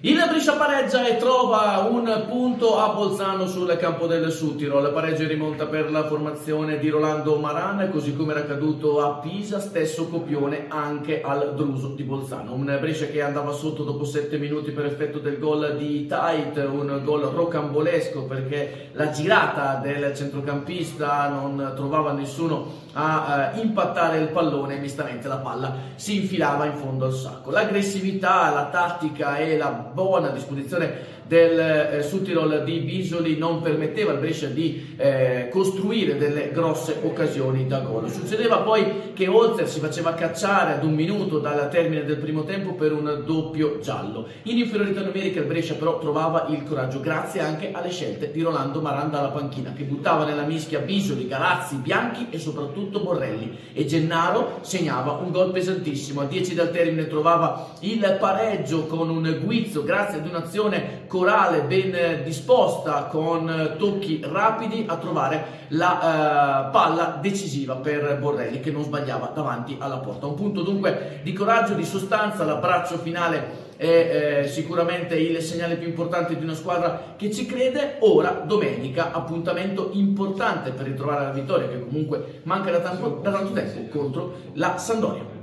Il Brescia pareggia e trova un punto a Bolzano sul campo del Suttirol. Pareggio in rimonta per la formazione di Rolando Maran, così come era accaduto a Pisa, stesso copione anche al Druso di Bolzano. Un Brescia che andava sotto dopo 7 minuti per effetto del gol di Tait, un gol rocambolesco perché la girata del centrocampista non trovava nessuno a uh, impattare il pallone e mistamente la palla si infilava in fondo al sacco. L'aggressività, la tattica e la buona disposizione del eh, Suttirol di Bisoli non permetteva al Brescia di eh, costruire delle grosse occasioni da gol. Succedeva poi che Olzer si faceva cacciare ad un minuto dal termine del primo tempo per un doppio giallo. In inferiorità numerica il Brescia però trovava il coraggio grazie anche alle scelte di Rolando Maranda alla panchina che buttava nella mischia Bisoli, Garazzi, Bianchi e soprattutto Borrelli e Gennaro segnava un gol pesantissimo. A 10 dal termine trovava il pareggio con un guizzo grazie ad un'azione corale ben disposta con tocchi rapidi a trovare la uh, palla decisiva per Borrelli che non sbagliava davanti alla porta. Un punto dunque di coraggio, di sostanza, l'abbraccio finale è eh, sicuramente il segnale più importante di una squadra che ci crede. Ora, domenica, appuntamento importante per ritrovare la vittoria che comunque manca da tanto, da tanto tempo contro la Sandoria.